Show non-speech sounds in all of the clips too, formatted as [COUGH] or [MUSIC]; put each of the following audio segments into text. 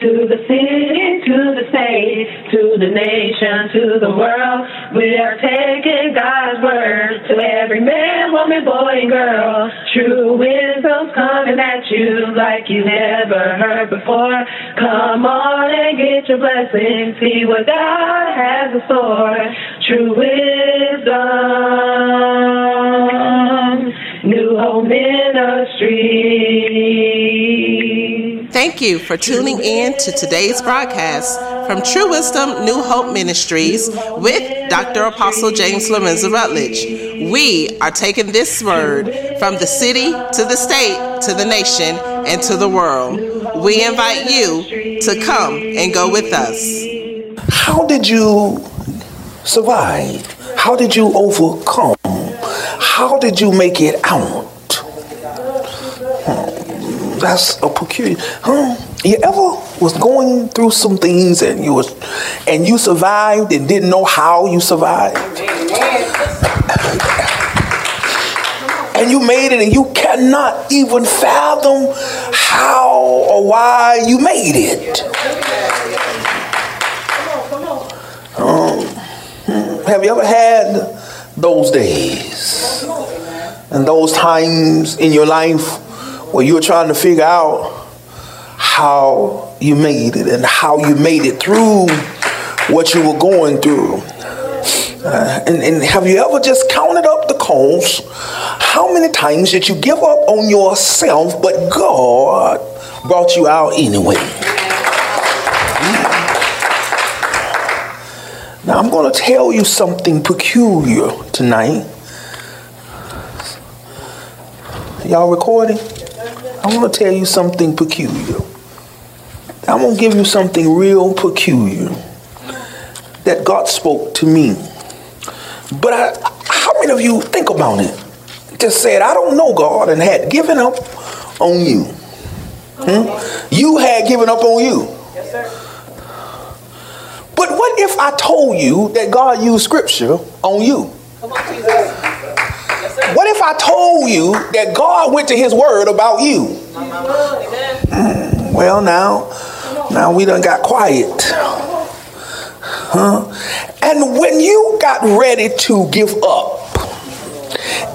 To the city, to the state, to the nation, to the world, we are taking God's word to every man, woman, boy, and girl. True wisdom's coming at you like you never heard before. Come on and get your blessing, see what God has in store. True wisdom, New Hope Ministry. Thank you for tuning in to today's broadcast from True Wisdom New Hope Ministries with Dr. Apostle James Lorenzo Rutledge. We are taking this word from the city to the state to the nation and to the world. We invite you to come and go with us. How did you survive? How did you overcome? How did you make it out? That's a peculiar. Huh? You ever was going through some things and you was and you survived and didn't know how you survived? and you made it and you cannot even fathom how or why you made it. Um, have you ever had those days and those times in your life where you were trying to figure out how you made it and how you made it through what you were going through. Uh, and, and have you ever just counted up the coals? How many times did you give up on yourself, but God brought you out anyway? Now, I'm going to tell you something peculiar tonight. Y'all recording? I want to tell you something peculiar. I'm going to give you something real peculiar that God spoke to me. But I, how many of you think about it? Just said, I don't know God and had given up on you. Hmm? You had given up on you. Yes, sir. But what if I told you that God used scripture on you? Come on, What if I told you that God went to his word about you? Mm, well, now, now we done got quiet. Huh? And when you got ready to give up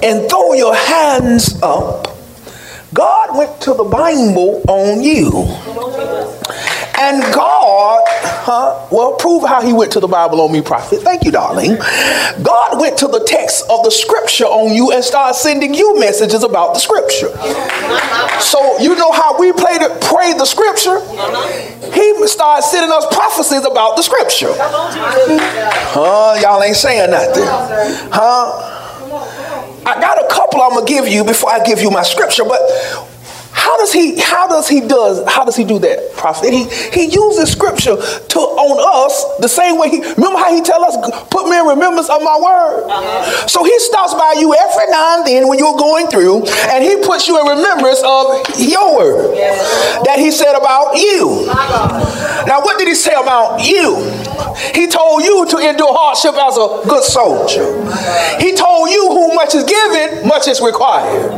and throw your hands up, God went to the Bible on you. And God, huh? Well, prove how he went to the Bible on me, prophet. Thank you, darling. God went to the text of the scripture on you and started sending you messages about the scripture. So you know how we play the, pray the scripture? He started sending us prophecies about the scripture. Huh? Y'all ain't saying nothing. Huh? I got a couple I'm gonna give you before I give you my scripture, but how does he how does he does how does he do that, prophet? He he uses scripture to on us the same way he remember how he tell us put me in remembrance of my word. Uh-huh. So he stops by you every now and then when you're going through, and he puts you in remembrance of your word that he said about you. Now what did he say about you? He told you to endure hardship as a good soldier. He told you who much is given, much is required.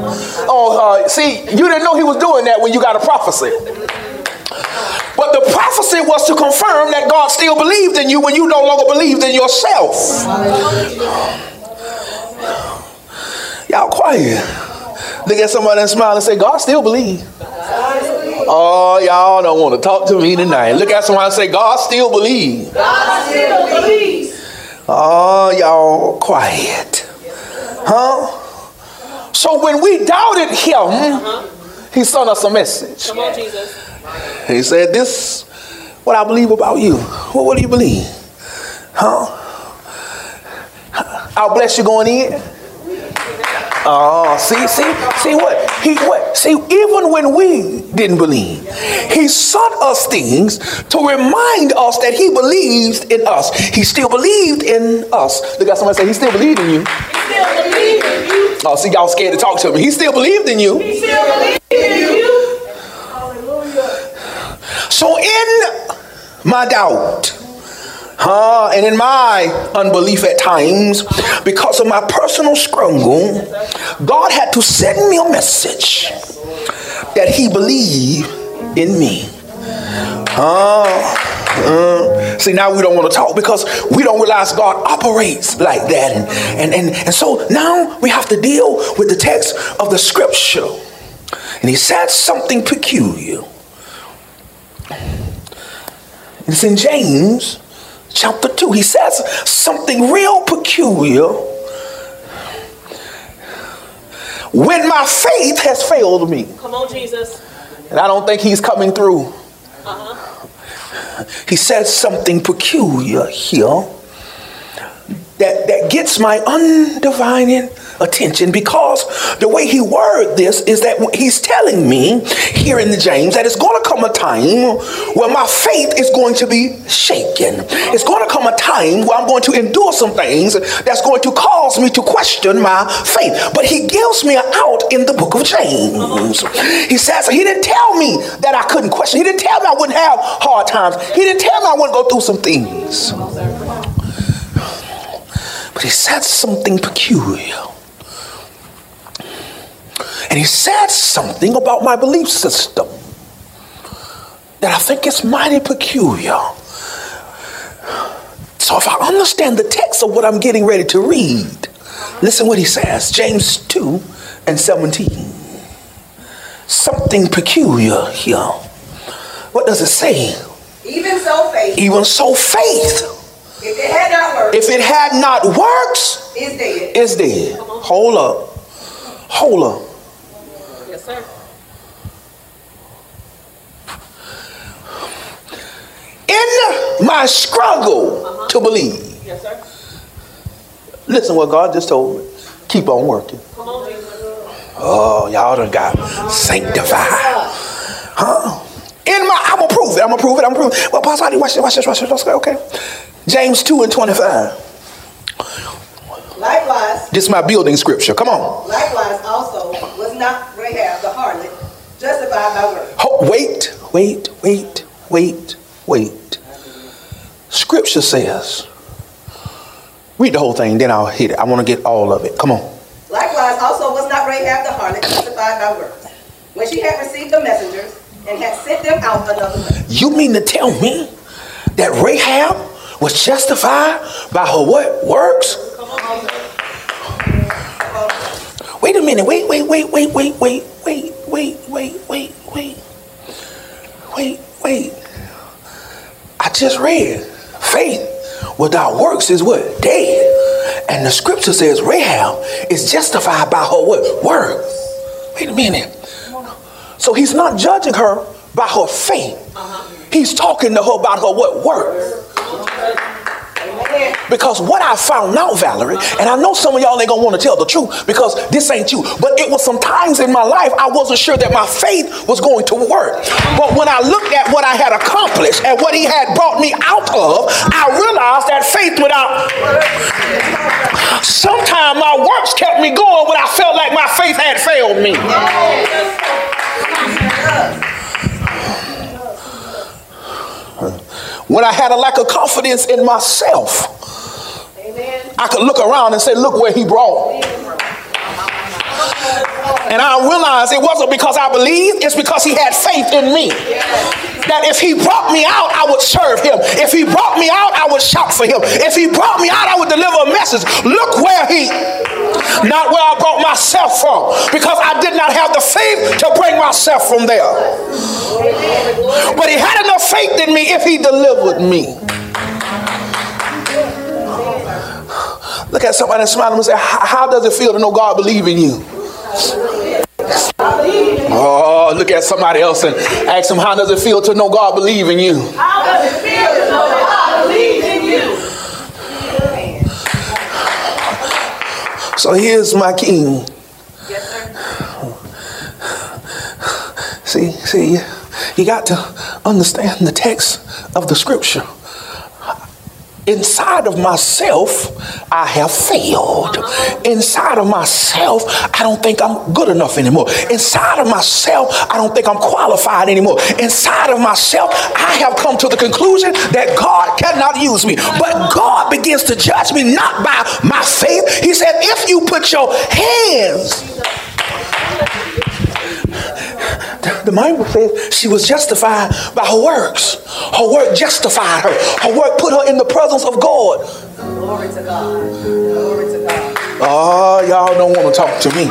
Oh, uh, see, you didn't know he was doing that when you got a prophecy. But the prophecy was to confirm that God still believed in you when you no longer believed in yourself. Y'all quiet. Look at somebody and smile and say, God still believes. Oh, y'all don't want to talk to me tonight. Look at somebody and say, God still believes. God still believes. Oh, y'all quiet. Huh? So when we doubted him, he sent us a message. Come on, Jesus. He said, This what I believe about you. Well, what do you believe? Huh? I'll bless you going in. Oh, see, see, see what? He what? See, even when we didn't believe, he sent us things to remind us that he believes in us. He still believed in us. Look at somebody say, he still believed in you. He still believed in you. Oh, see, y'all scared to talk to him. He still believed in you. He still believed in you. So in my doubt, huh, and in my unbelief at times, because of my personal struggle, God had to send me a message that He believed in me. Uh, uh, see, now we don't want to talk because we don't realize God operates like that. And, and, and, and so now we have to deal with the text of the scripture. And he said something peculiar. It's in James chapter 2. He says something real peculiar. When my faith has failed me. Come on, Jesus. And I don't think he's coming through. Uh-huh. He says something peculiar here that, that gets my undivided attention because the way he worded this is that he's telling me here in the James that it's going to come a time where my faith is going to be shaken. It's going to come a time where I'm going to endure some things that's going to cause me to question my faith. But he gives me an out in the book of James. He says he didn't tell me that I couldn't question. He didn't tell me I wouldn't have hard times. He didn't tell me I wouldn't go through some things. He said something peculiar. And he said something about my belief system that I think is mighty peculiar. So if I understand the text of what I'm getting ready to read, listen what he says James 2 and 17. Something peculiar here. What does it say? Even so, faith. Even so, faith. If it had not worked, if it had not works, it's dead. It's dead. Hold up. Hold up. Yes, sir. In my struggle uh-huh. to believe. Yes, sir. Listen what God just told me. Keep on working. Come on, Oh, y'all done got sanctified. Huh? In my, I'm gonna prove it. I'm gonna prove it. I'm gonna prove it. Well, Pastor, watch this, watch this, watch this. Okay. James 2 and 25. Likewise. This is my building scripture. Come on. Likewise, also was not Rahab the harlot justified by works. Oh, wait, wait, wait, wait, wait. Scripture says, read the whole thing, then I'll hit it. I want to get all of it. Come on. Likewise, also was not Rahab the harlot justified by works when she had received the messengers and had sent them out another way. You mean to tell me that Rahab was justified by her what? Works? Wait a minute. Wait, wait, wait, wait, wait, wait, wait, wait, wait, wait, wait. Wait, wait. I just read faith without works is what? Dead. And the scripture says Rahab is justified by her what? Word. Wait a minute. So he's not judging her by her faith. Uh-huh. He's talking to her about her what? Word. Because what I found out, Valerie, and I know some of y'all ain't gonna want to tell the truth because this ain't you, but it was some times in my life I wasn't sure that my faith was going to work. But when I looked at what I had accomplished and what he had brought me out of, I realized that faith without sometimes my works kept me going when I felt like my faith had failed me. When I had a lack of confidence in myself, I could look around and say, Look where he brought. And I realized it wasn't because I believed, it's because he had faith in me. That if he brought me out, I would serve him. If he brought me out, I would shout for him. If he brought me out, I would deliver a message. Look where he, not where I brought myself from, because I did not have the faith to bring myself from there. But he had enough faith in me if he delivered me. Look at somebody and smile and say, How does it feel to know God believe in you? Oh, look at somebody else and ask them, How does it feel to know God believe in you? How does it feel to know God believes in you? So here's my king. Yes, sir. See, see, you got to understand the text of the scripture inside of myself, I have failed. Inside of myself, I don't think I'm good enough anymore. Inside of myself, I don't think I'm qualified anymore. Inside of myself, I have come to the conclusion that God cannot use me. But God begins to judge me not by my faith. He said, if you put your hands the Bible says she was justified by her works. Her work justified her. Her work put her in the presence of God. Glory to God. Glory to God. Oh, y'all don't want to talk to me.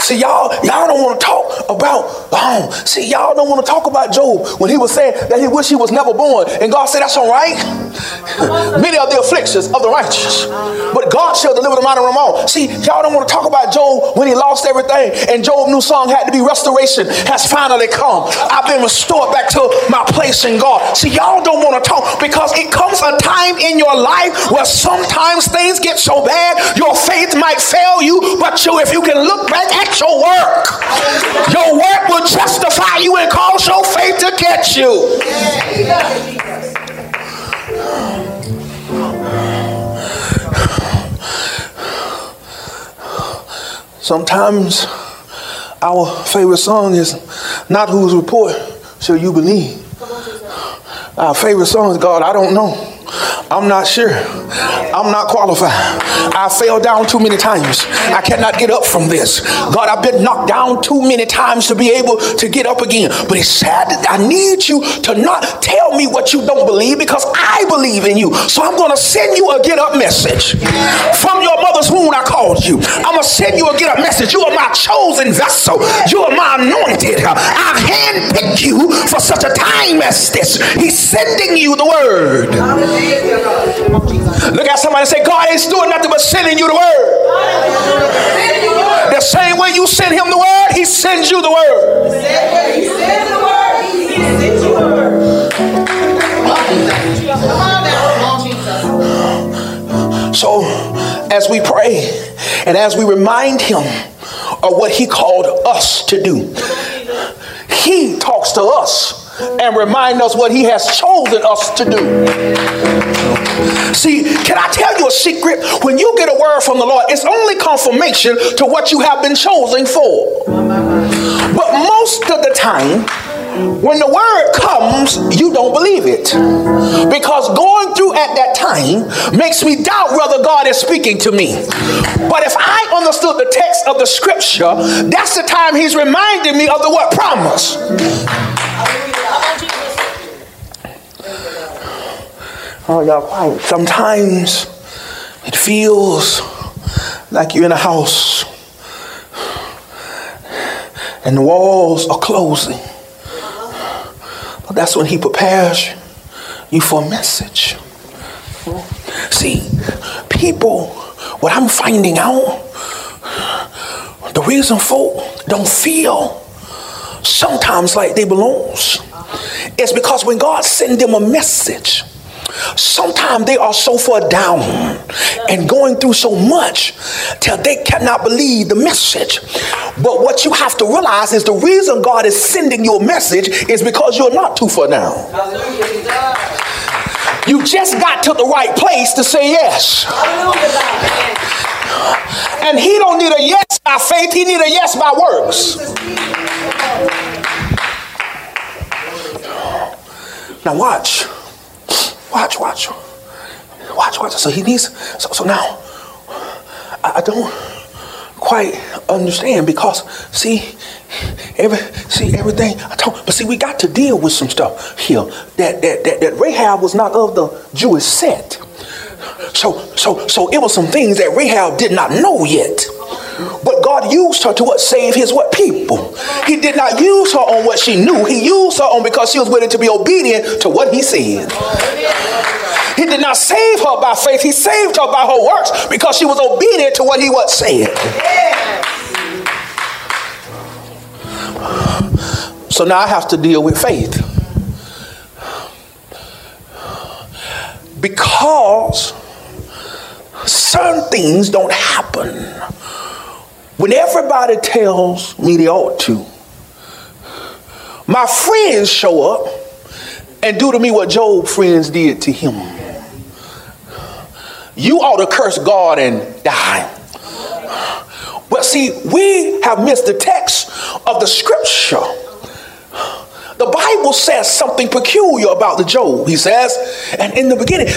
See, y'all, y'all don't want to talk about, oh, see, y'all don't want to talk about Job when he was saying that he wished he was never born. And God said, that's all right. [LAUGHS] Many are the afflictions of the righteous, but God shall deliver them out of them all. See, y'all don't want to talk about Job when he lost everything. And Job new song had to be restoration has finally come. I've been restored back to my place in God. See, y'all don't want to talk because it comes a time in your life where sometimes things get so bad, your faith might fail you, but you, if you can look back at your work, your work will justify you and cause your faith to catch you. Sometimes our favorite song is not whose report shall you believe. Our favorite song is God, I don't know. I'm not sure. I'm not qualified. I fell down too many times. I cannot get up from this. God, I've been knocked down too many times to be able to get up again. But it's sad that I need you to not tell me what you don't believe because I believe in you. So I'm going to send you a get up message. From your mother's womb, I called you. I'm going to send you a get up message. You are my chosen vessel. You are my anointed. I handpicked you for such a time as this. He's sending you the word. Look at somebody and say, God ain't doing nothing but sending you the word. The same way you send him the word, he sends you the word. So, as we pray and as we remind him of what he called us to do, he talks to us and remind us what he has chosen us to do. See, can I tell you a secret? When you get a word from the Lord, it's only confirmation to what you have been chosen for. But most of the time, when the word comes, you don't believe it. Because going through at that time makes me doubt whether God is speaking to me. But if I understood the text of the scripture, that's the time he's reminding me of the word promise. Oh, y'all quiet. Sometimes it feels like you're in a house and the walls are closing. But that's when he prepares you for a message. See, people, what I'm finding out, the reason folk don't feel sometimes like they belong is because when God sends them a message, Sometimes they are so far down and going through so much till they cannot believe the message. But what you have to realize is the reason God is sending you a message is because you're not too far down. You just got to the right place to say yes. And he don't need a yes by faith, he need a yes by works. Now watch. Watch, watch. Watch, watch. So he needs, so, so now, I, I don't quite understand because see, every see everything I told, but see, we got to deal with some stuff here that that that, that Rahab was not of the Jewish set. So so so it was some things that Rahab did not know yet. But God used her to what save his what people. He did not use her on what she knew. He used her on because she was willing to be obedient to what he said. He did not save her by faith. He saved her by her works because she was obedient to what he was saying. So now I have to deal with faith. Because certain things don't happen when everybody tells me they ought to. My friends show up and do to me what Job's friends did to him. You ought to curse God and die. Well, see, we have missed the text of the scripture. The Bible says something peculiar about the Job. He says, and in the beginning,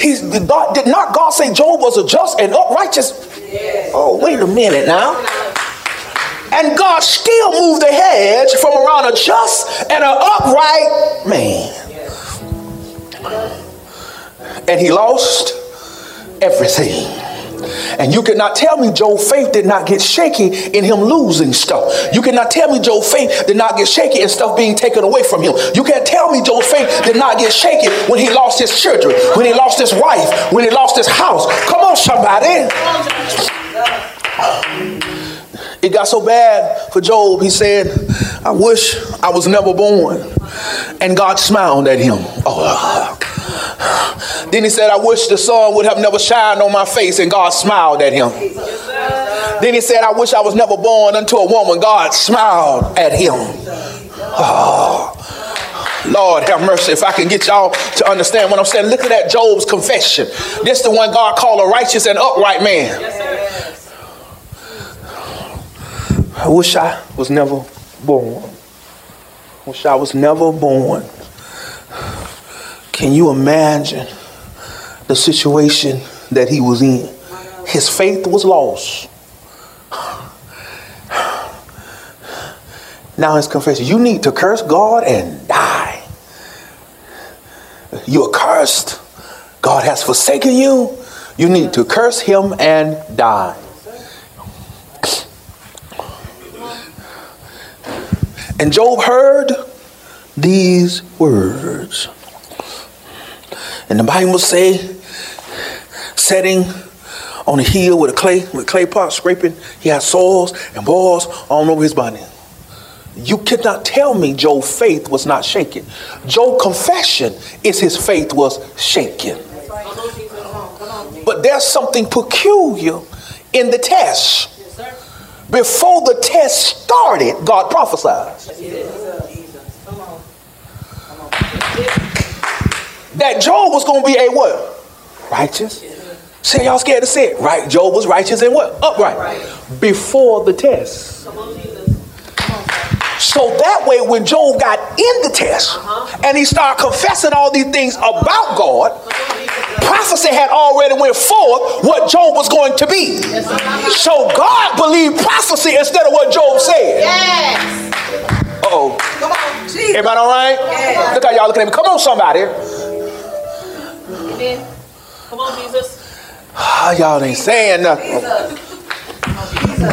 he's, God, did not God say Job was a just and uprighteous? Yes. Oh, wait a minute now. And God still moved the hedge from around a just and an upright man. And he lost everything. And you cannot tell me Job's faith did not get shaky in him losing stuff. You cannot tell me Job's faith did not get shaky in stuff being taken away from him. You can't tell me Job's faith did not get shaky when he lost his children, when he lost his wife, when he lost his house. Come on, somebody. It got so bad for Job, he said, I wish I was never born. And God smiled at him. Oh, uh, then he said, I wish the sun would have never shined on my face, and God smiled at him. Then he said, I wish I was never born unto a woman. God smiled at him. Oh, Lord have mercy. If I can get y'all to understand what I'm saying, look at that Job's confession. This the one God called a righteous and upright man. I wish I was never born. I Wish I was never born. Can you imagine the situation that he was in? His faith was lost. Now his confession. You need to curse God and die. You're cursed. God has forsaken you. You need to curse him and die. And Job heard these words. And the Bible say, setting on a hill with a clay, with clay pot scraping, he had sores and boils all over his body. You cannot tell me Job's faith was not shaken. Job's confession is his faith was shaken. But there's something peculiar in the test. Before the test started, God prophesied. That Job was going to be a what? Righteous. Say y'all scared to say it. Right. Job was righteous and what? Upright. Before the test. So that way, when Job got in the test uh-huh. and he started confessing all these things about God, prophecy had already went forth what Job was going to be. So God believed prophecy instead of what Job said. Yes. Oh, Come on. Jesus. everybody all right? Look how y'all looking at me. Come on, somebody. Come on, Jesus. Ah, y'all ain't saying nothing.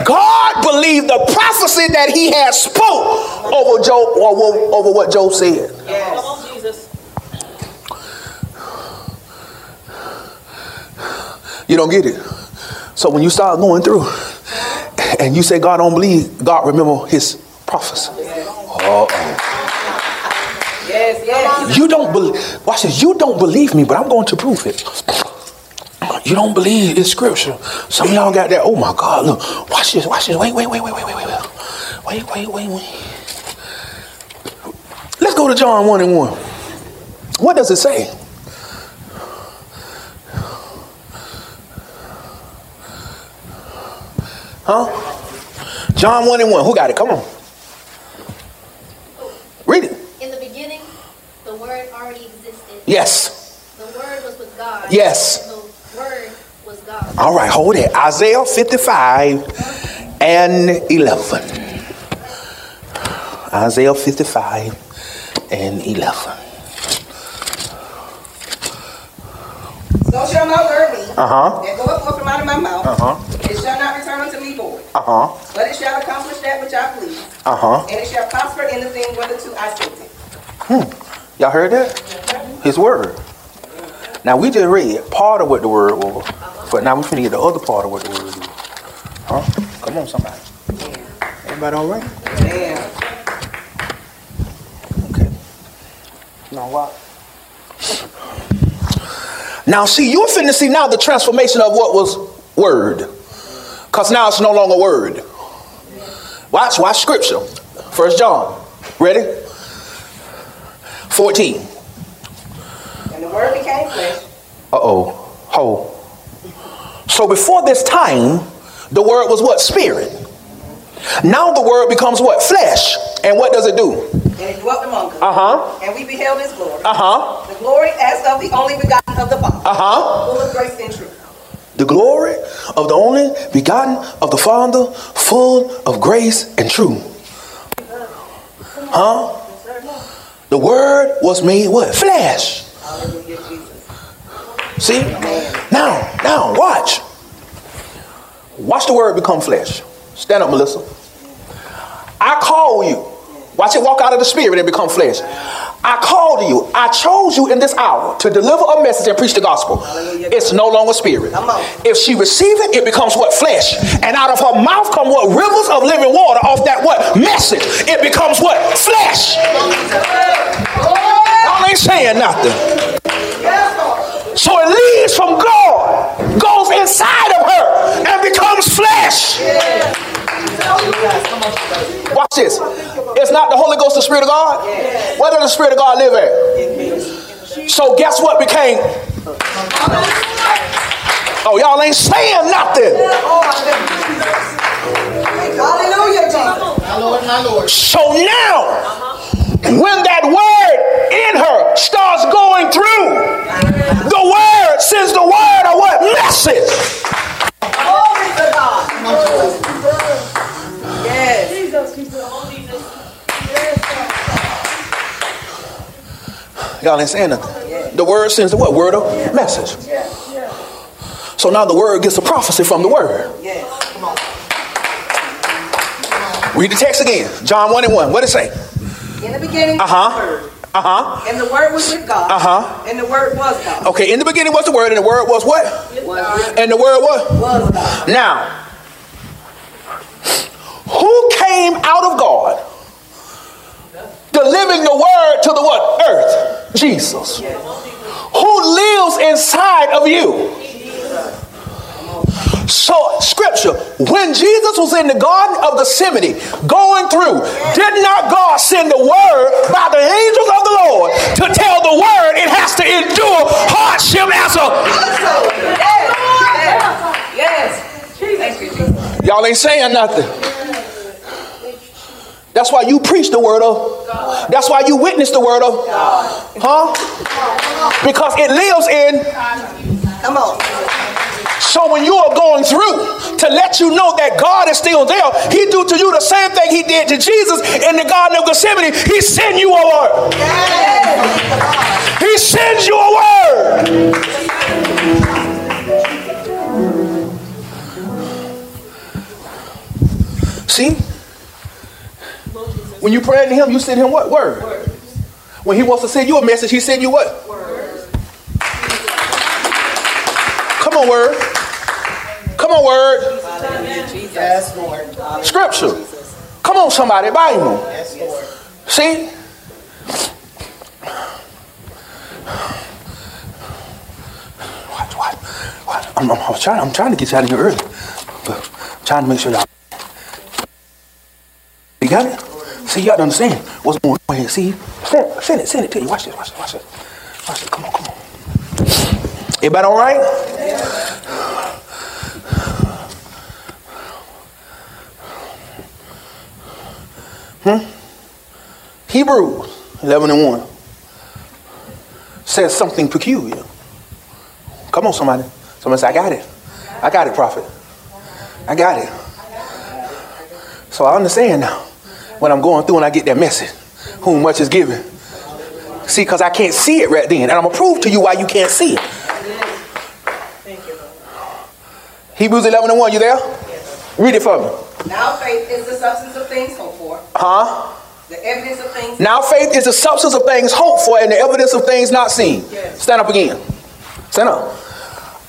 God believed the prophecy that he had spoke over Job over, over what Job said. Come Yes. on, Jesus. You don't get it. So when you start going through and you say God don't believe, God remember his prophecy. Uh-oh. Yes. You don't believe watch this, you don't believe me, but I'm going to prove it. You don't believe it's scripture. Some of y'all got that, oh my God, look, watch this, watch this. Wait, wait, wait, wait, wait, wait, wait, wait. Wait, wait, wait. Let's go to John 1 and 1. What does it say? Huh? John 1 and 1. Who got it? Come on. Read it. In the beginning, the Word already existed. Yes. The Word was with God. Yes. And the Word was God. All right, hold it. Isaiah 55 and 11. Isaiah 55 and 11. So shall my word be. Uh-huh. That goeth forth from out of my mouth. Uh-huh. It shall not return unto me void. Uh-huh. But it shall accomplish that which I please. Uh-huh. And it shall prosper in the thing whereunto I sent it. Hmm. Y'all heard that? His word. Now we just read part of what the word was, but now we're going to get the other part of what the word is. Huh? Come on, somebody. Everybody all right? Yeah. Okay. Now what? Now see, you're finna see now the transformation of what was word. Because now it's no longer word. Watch, watch scripture. First John. Ready? 14. The word became flesh. Uh-oh. Ho. So before this time, the word was what? Spirit. Now the word becomes what? Flesh. And what does it do? And it dwelt among us. Uh-huh. And we beheld his glory. Uh-huh. The glory as of the only begotten of the Father. Uh-huh. Full of grace and truth. The glory of the only begotten of the Father, full of grace and truth. Huh? The word was made what? Flesh. See? Now, now, watch. Watch the word become flesh. Stand up, Melissa. I call you. Watch it walk out of the spirit and become flesh. I called you. I chose you in this hour to deliver a message and preach the gospel. It's no longer spirit. If she receive it, it becomes what flesh. And out of her mouth come what rivers of living water off that what message. It becomes what flesh. Y'all ain't saying nothing. So it leaves from God, goes inside of her, and becomes flesh. Watch this. It's not the Holy Ghost, the Spirit of God. Where does the Spirit of God live at? So guess what became? Oh, y'all ain't saying nothing. Hallelujah. So now, when that in her starts going through, the word sends the word of what? Message. Glory to God. Yes. Y'all ain't saying nothing. The word sends the what? Word of message. So now the word gets a prophecy from the word. Yes. Come on. Read the text again. John 1 and 1. What it say? In the beginning, Uh-huh. Was. Uh huh. And the word was with God. Uh-huh. And the word was God. Okay, in the beginning was the word, and the word was what? Was, And the word what? was God. Now, who came out of God? Delivering the word to the what? Earth. Jesus. Who lives inside of you? So, scripture, when Jesus was in the Garden of Gethsemane going through, did not God send the word by the angels of the Lord to tell the word it has to endure hardship as a. Yes. Yes. You, Jesus. Y'all ain't saying nothing. That's why you preach the word of. That's why you witness the word of. Huh? Because it lives in. Come on. So when you are going through, to let you know that God is still there, He do to you the same thing He did to Jesus in the Garden of Gethsemane. He send you a word. He sends you a word. See? When you pray to him, you send him what? Word. When he wants to send you a message, he send you what? Word. Come on, word. Yes, Lord. Scripture. Come on, somebody, Bible. Yes, Lord. See? Watch, watch, watch. I'm, I'm, I'm trying, I'm trying to get you out of here early. But I'm trying to make sure y'all. You got it? See, to understand what's going on here. See? Send, it, send it, send it to you. Watch this, watch this, watch this. Watch this. Come on, come on. Everybody all right? Hmm? Hebrews 11 and 1 says something peculiar. Come on, somebody. Somebody say, I got it. I got it, prophet. I got it. So I understand now when I'm going through and I get that message. Whom much is given. See, because I can't see it right then. And I'm going to prove to you why you can't see it. Hebrews 11 and 1, you there? Read it for me. Now faith is the substance of things hoped for, Huh? the evidence of things. Now faith is the substance of things hoped for and the evidence of things not seen. Stand up again. Stand up.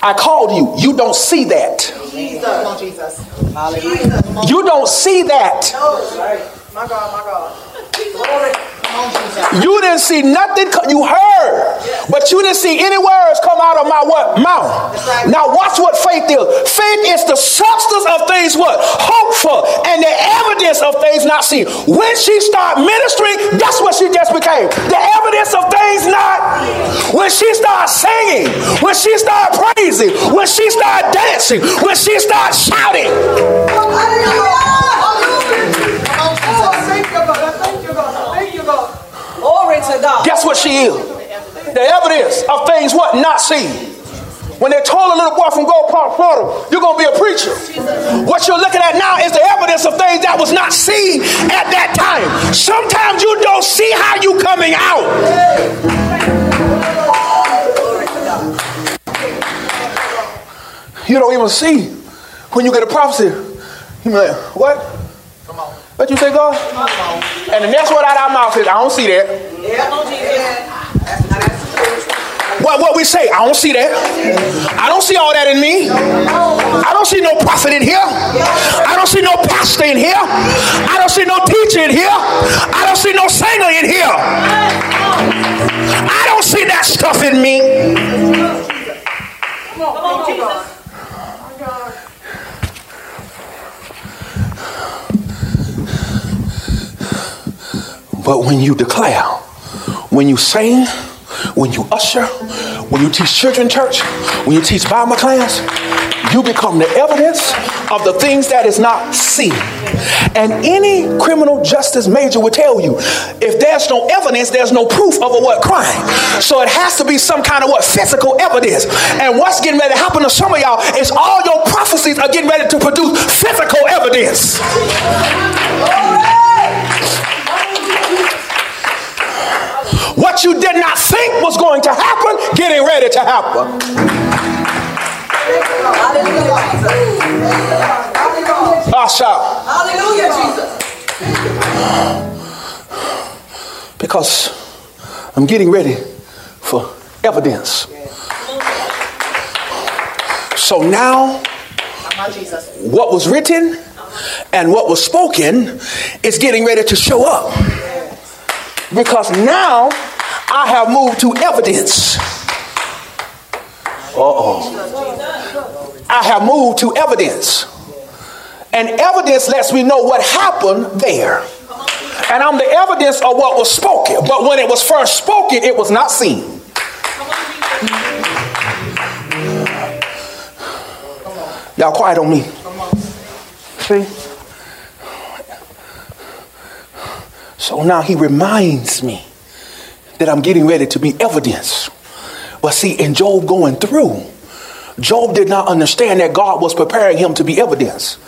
I called you. You don't see that. Jesus. Come on, Jesus. Hallelujah. You don't see that. Oh, my God, my God. Glory. You didn't see nothing. You heard, but you didn't see any words come out of my what mouth. Now watch what faith is. Faith is the substance of things what hope for, and the evidence of things not seen. When she started ministering, that's what she just became. The evidence of things not. When she started singing, when she started praising, when she started dancing, when she started shouting. Guess what she is? The evidence of things what not seen. When they told a little boy from Gold Park, Florida, you're going to be a preacher. What you're looking at now is the evidence of things that was not seen at that time. Sometimes you don't see how you coming out. You don't even see when you get a prophecy. You be like, what? What you say, God? And the next word out of our mouth is, I don't see that. What, what we say, I don't see that. I don't see all that in me. I don't see no prophet in here. I don't see no pastor in here. I don't see no teacher in here. I don't see no singer in here. I don't see that stuff in me. But when you declare, when you sing, when you usher, when you teach children church, when you teach Bible class, you become the evidence of the things that is not seen. And any criminal justice major will tell you, if there's no evidence, there's no proof of a what crime. So it has to be some kind of what physical evidence. And what's getting ready to happen to some of y'all is all your prophecies are getting ready to produce physical evidence. What you did not think was going to happen, getting ready to happen. Shout. Hallelujah, Jesus. Because I'm getting ready for evidence. So now, what was written and what was spoken is getting ready to show up. Because now I have moved to evidence. Uh oh. I have moved to evidence. And evidence lets me know what happened there. And I'm the evidence of what was spoken. But when it was first spoken, it was not seen. Y'all quiet on me. See? So now he reminds me that I'm getting ready to be evidence. But see, in Job going through, Job did not understand that God was preparing him to be evidence.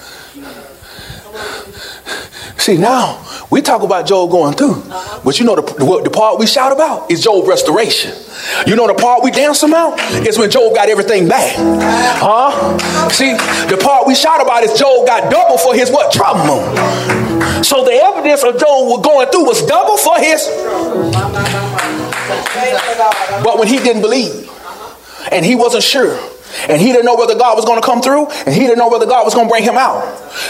See, now we talk about Job going through, uh-huh. but you know the, the, part we shout about is Job restoration. You know the part we dance about is when Job got everything back. Uh-huh. Huh? See, the part we shout about is Job got double for his what? Trouble. So the evidence of Job was going through was double for his. But when he didn't believe and he wasn't sure, and he didn't know whether God was going to come through, and he didn't know whether God was going to bring him out.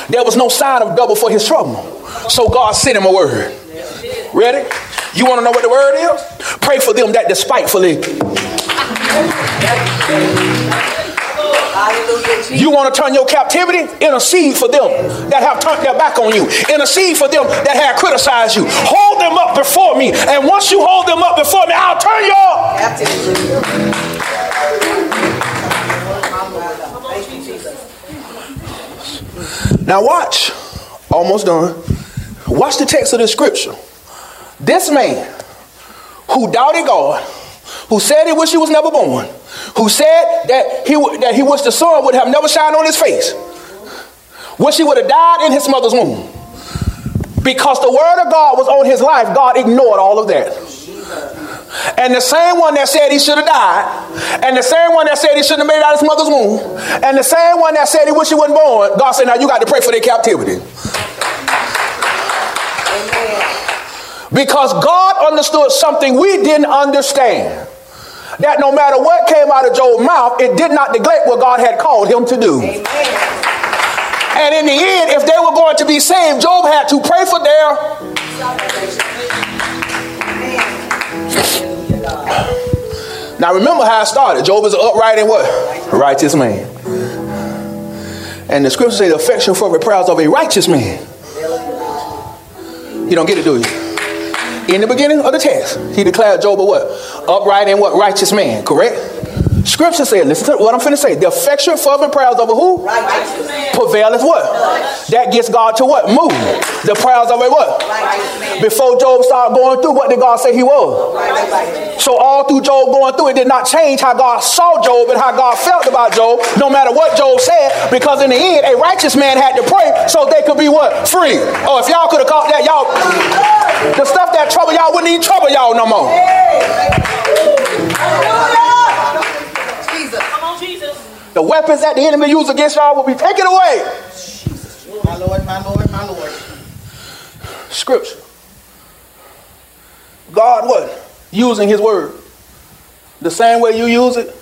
There was no sign of double for his trouble. So God sent him a word. Ready? You want to know what the word is? Pray for them that despitefully. You want to turn your captivity? Intercede for them that have turned their back on you. Intercede for them that have criticized you. Hold them up before me. And once you hold them up before me, I'll turn your. Now watch. Almost done. Watch the text of the scripture. This man who doubted God, who said he wished he was never born, who said that he, that he wished the sun would have never shined on his face, wish he would have died in his mother's womb. Because the word of God was on his life, God ignored all of that. And the same one that said he should have died, and the same one that said he shouldn't have made it out of his mother's womb, and the same one that said he wished he wasn't born, God said, now you got to pray for their captivity. Because God understood something we didn't understand. That no matter what came out of Job's mouth, it did not neglect what God had called him to do. And in the end, if they were going to be saved, Job had to pray for their Now remember how I started. Job is an upright and what? Righteous man. And the scripture says the affection for the of a righteous man. You don't get it, do you? In the beginning of the text, he declared Job a what? Upright and what? Righteous man, correct? Scripture said, listen to what I'm finna say. The affectionate fervent prayers of a who? Righteous. Prevaileth what? That gets God to what? Move. The prayers of a what? Before Job started going through, what did God say he was? So all through Job going through, it did not change how God saw Job and how God felt about Job, no matter what Job said, because in the end, a righteous man had to pray so they could be what? Free. Oh, if y'all could have caught that, y'all, the stuff that trouble y'all wouldn't even trouble y'all no more. The weapons that the enemy use against y'all will be taken away. My Lord, my Lord, my Lord. Scripture. God what? Using his word. The same way you use it,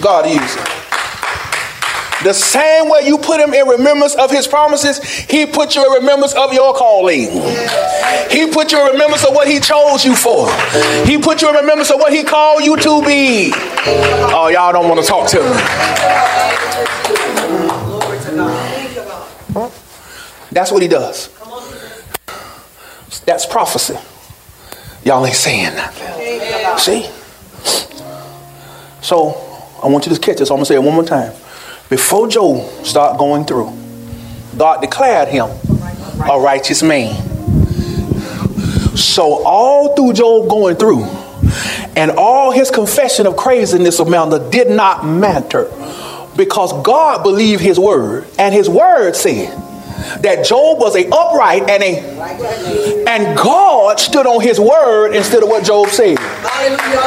God uses it. The same way you put him in remembrance of his promises, he put you in remembrance of your calling. He put you in remembrance of what he chose you for. He put you in remembrance of what he called you to be. Oh, y'all don't want to talk to me. To. That's what he does. That's prophecy. Y'all ain't saying nothing. See? So I want you to catch this. I'm gonna say it one more time. Before Job started going through, God declared him a righteous man. So all through Job going through, and all his confession of craziness of Amanda did not matter because God believed his word, and his word said that Job was a upright and a and God stood on his word instead of what Job said. Hallelujah.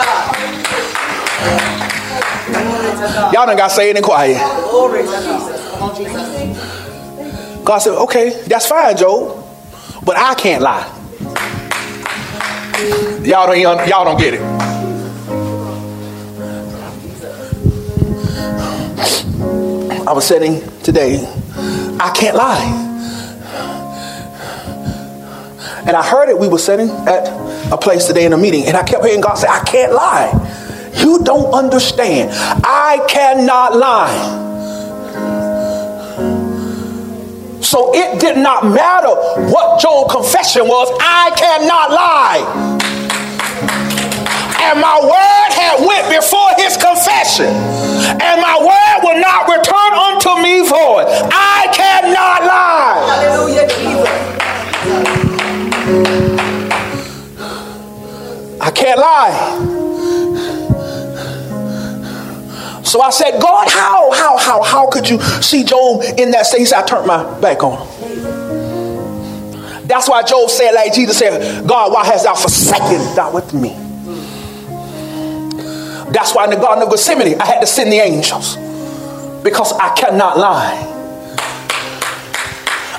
Y'all done got saved and quiet. To Jesus. Come on, Jesus. God said, okay, that's fine, Job, but I can't lie. Y'all don't y'all don't get it. I was sitting today. I can't lie. And I heard it. We were sitting at a place today in a meeting, and I kept hearing God say, I can't lie. You don't understand. I cannot lie. So it did not matter what Job's confession was. I cannot lie. And my word had went before his confession. And my word will not return unto me void. I cannot lie. Hallelujah, Jesus. I can't lie. So I said, God, how, how, how, how could you see Job in that state? He said, I turned my back on him. That's why Job said, like Jesus said, God, why hast thou forsaken thou with me? That's why in the Garden of Gethsemane, I had to send the angels because I cannot lie.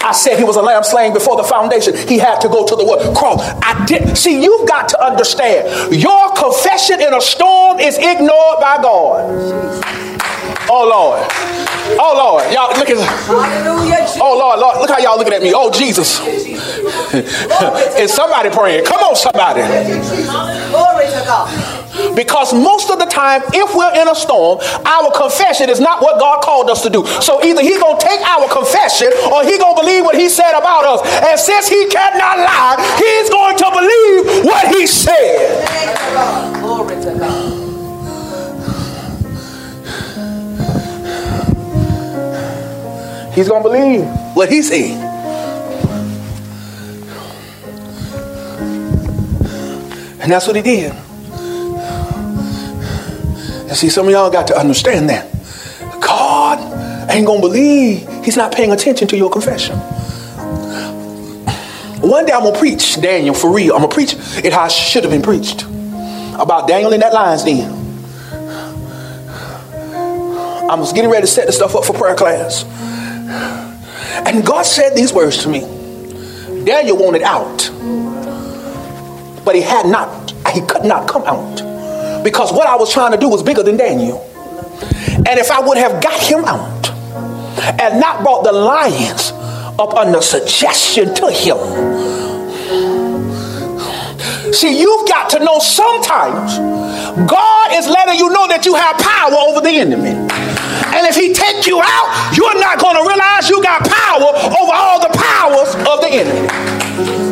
I said he was a lamb slain before the foundation. He had to go to the what? cross. I did. See, you've got to understand. Your confession in a storm is ignored by God. Oh Lord. Oh Lord. Y'all look at Oh Lord, Lord, look how y'all looking at me. Oh Jesus. [LAUGHS] is somebody praying? Come on, somebody. Glory to God. Because most of the time, if we're in a storm, our confession is not what God called us to do. So either He gonna take our confession or He gonna believe what He said about us. And since He cannot lie, He's going to believe what He said. Thank you, God. Glory to God. He's gonna believe what He said. And that's what He did. And see, some of y'all got to understand that. God ain't gonna believe He's not paying attention to your confession. One day I'm gonna preach Daniel for real. I'm gonna preach it how it should have been preached about Daniel in that lion's den. I was getting ready to set the stuff up for prayer class. And God said these words to me. Daniel wanted out, but he had not, he could not come out because what I was trying to do was bigger than Daniel. And if I would have got him out and not brought the lions up under suggestion to him, see, you've got to know sometimes God is letting you know that you have power over the enemy. And if he take you out, you're not going to realize you got power over all the powers of the enemy.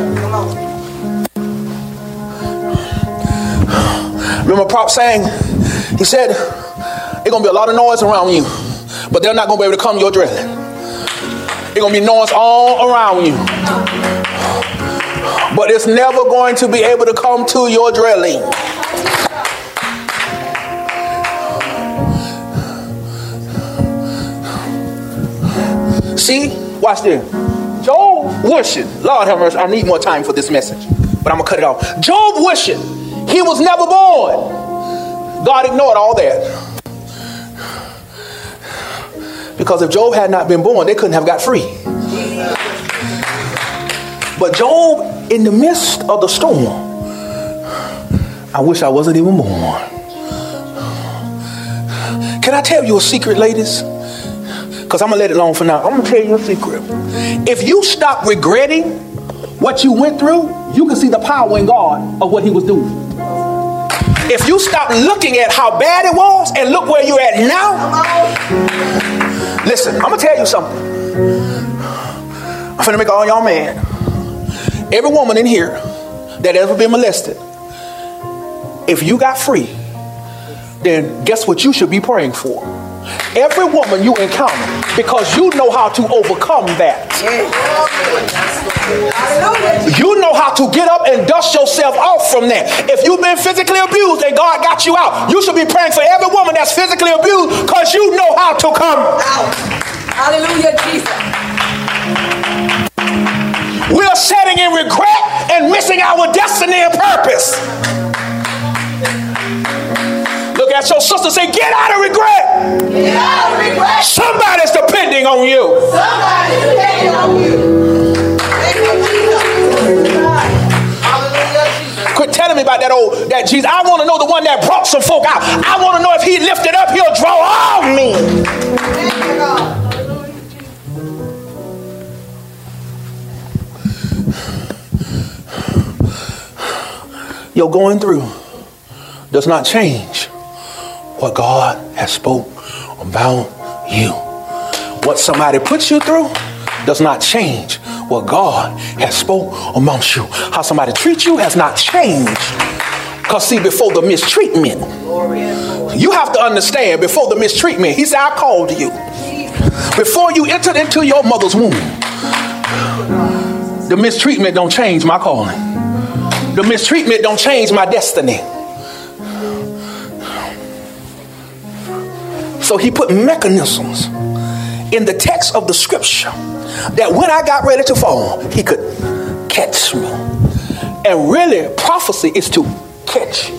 Remember Prop saying, He said, It's gonna be a lot of noise around you, but they're not gonna be able to come to your dwelling. It's gonna be noise all around you. But it's never going to be able to come to your dwelling. See, watch this. Job wishing, Lord have mercy, I need more time for this message, but I'm gonna cut it off. Job wishing he was never born. God ignored all that. Because if Job had not been born, they couldn't have got free. But Job, in the midst of the storm, I wish I wasn't even born. Can I tell you a secret, ladies? Because I'm going to let it alone for now. I'm going to tell you a secret. If you stop regretting what you went through, you can see the power in God of what He was doing. If you stop looking at how bad it was and look where you're at now, listen, I'm to tell you something. I'm to make all y'all mad. Every woman in here that ever been molested, if you got free, then guess what you should be praying for? Every woman you encounter, because you know how to overcome that. You know how to get up and dust yourself off from that. If you've been physically abused and God got you out, you should be praying for every woman that's physically abused because you know how to come out. Hallelujah, Jesus. We're setting in regret and missing our destiny and purpose. Look at your sister say, Get out of regret. Get out of regret. Somebody's depending on you. Somebody's depending on you. Thank you, Jesus. Hallelujah, Jesus. Quit telling me about that old that Jesus. I want to know the one that brought some folk out. I want to know if he lifted up, he'll draw all men. Thank you, God. Your going through does not change what God has spoke about you. What somebody puts you through does not change what God has spoke amongst you. How somebody treats you has not changed. Because see, before the mistreatment, you have to understand before the mistreatment, he said, I called you. Before you entered into your mother's womb, the mistreatment don't change my calling. The mistreatment don't change my destiny. So he put mechanisms in the text of the scripture that when I got ready to fall, he could catch me. And really, prophecy is to catch.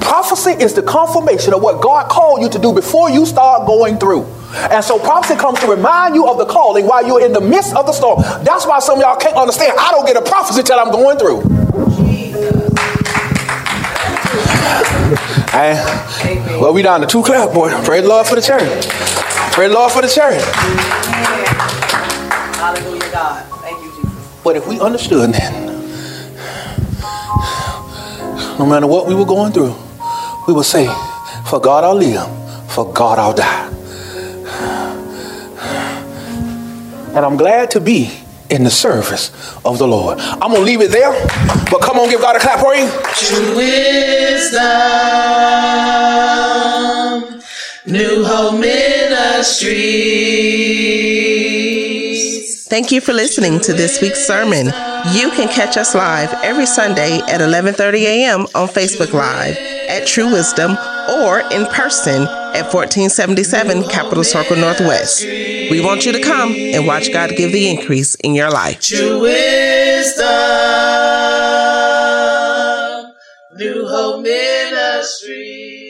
Prophecy is the confirmation of what God called you to do before you start going through. And so prophecy comes to remind you of the calling while you're in the midst of the storm. That's why some of y'all can't understand. I don't get a prophecy till I'm going through. Hey, well, we down to two clap, boy. Praise the Lord for the church. Praise the Lord for the church. Hallelujah, God. Thank you, Jesus. But if we understood that, no matter what we were going through, we would say, For God I'll live, for God I'll die. And I'm glad to be in the service of the Lord. I'm going to leave it there, but come on, give God a clap for you. True wisdom, New Hope Ministries. Thank you for listening to this week's sermon. You can catch us live every Sunday at 11:30 a.m. on Facebook Live at True Wisdom or in person at 1477 Capitol Circle Northwest. We want you to come and watch God give the increase in your life. True Wisdom, New Hope Ministry.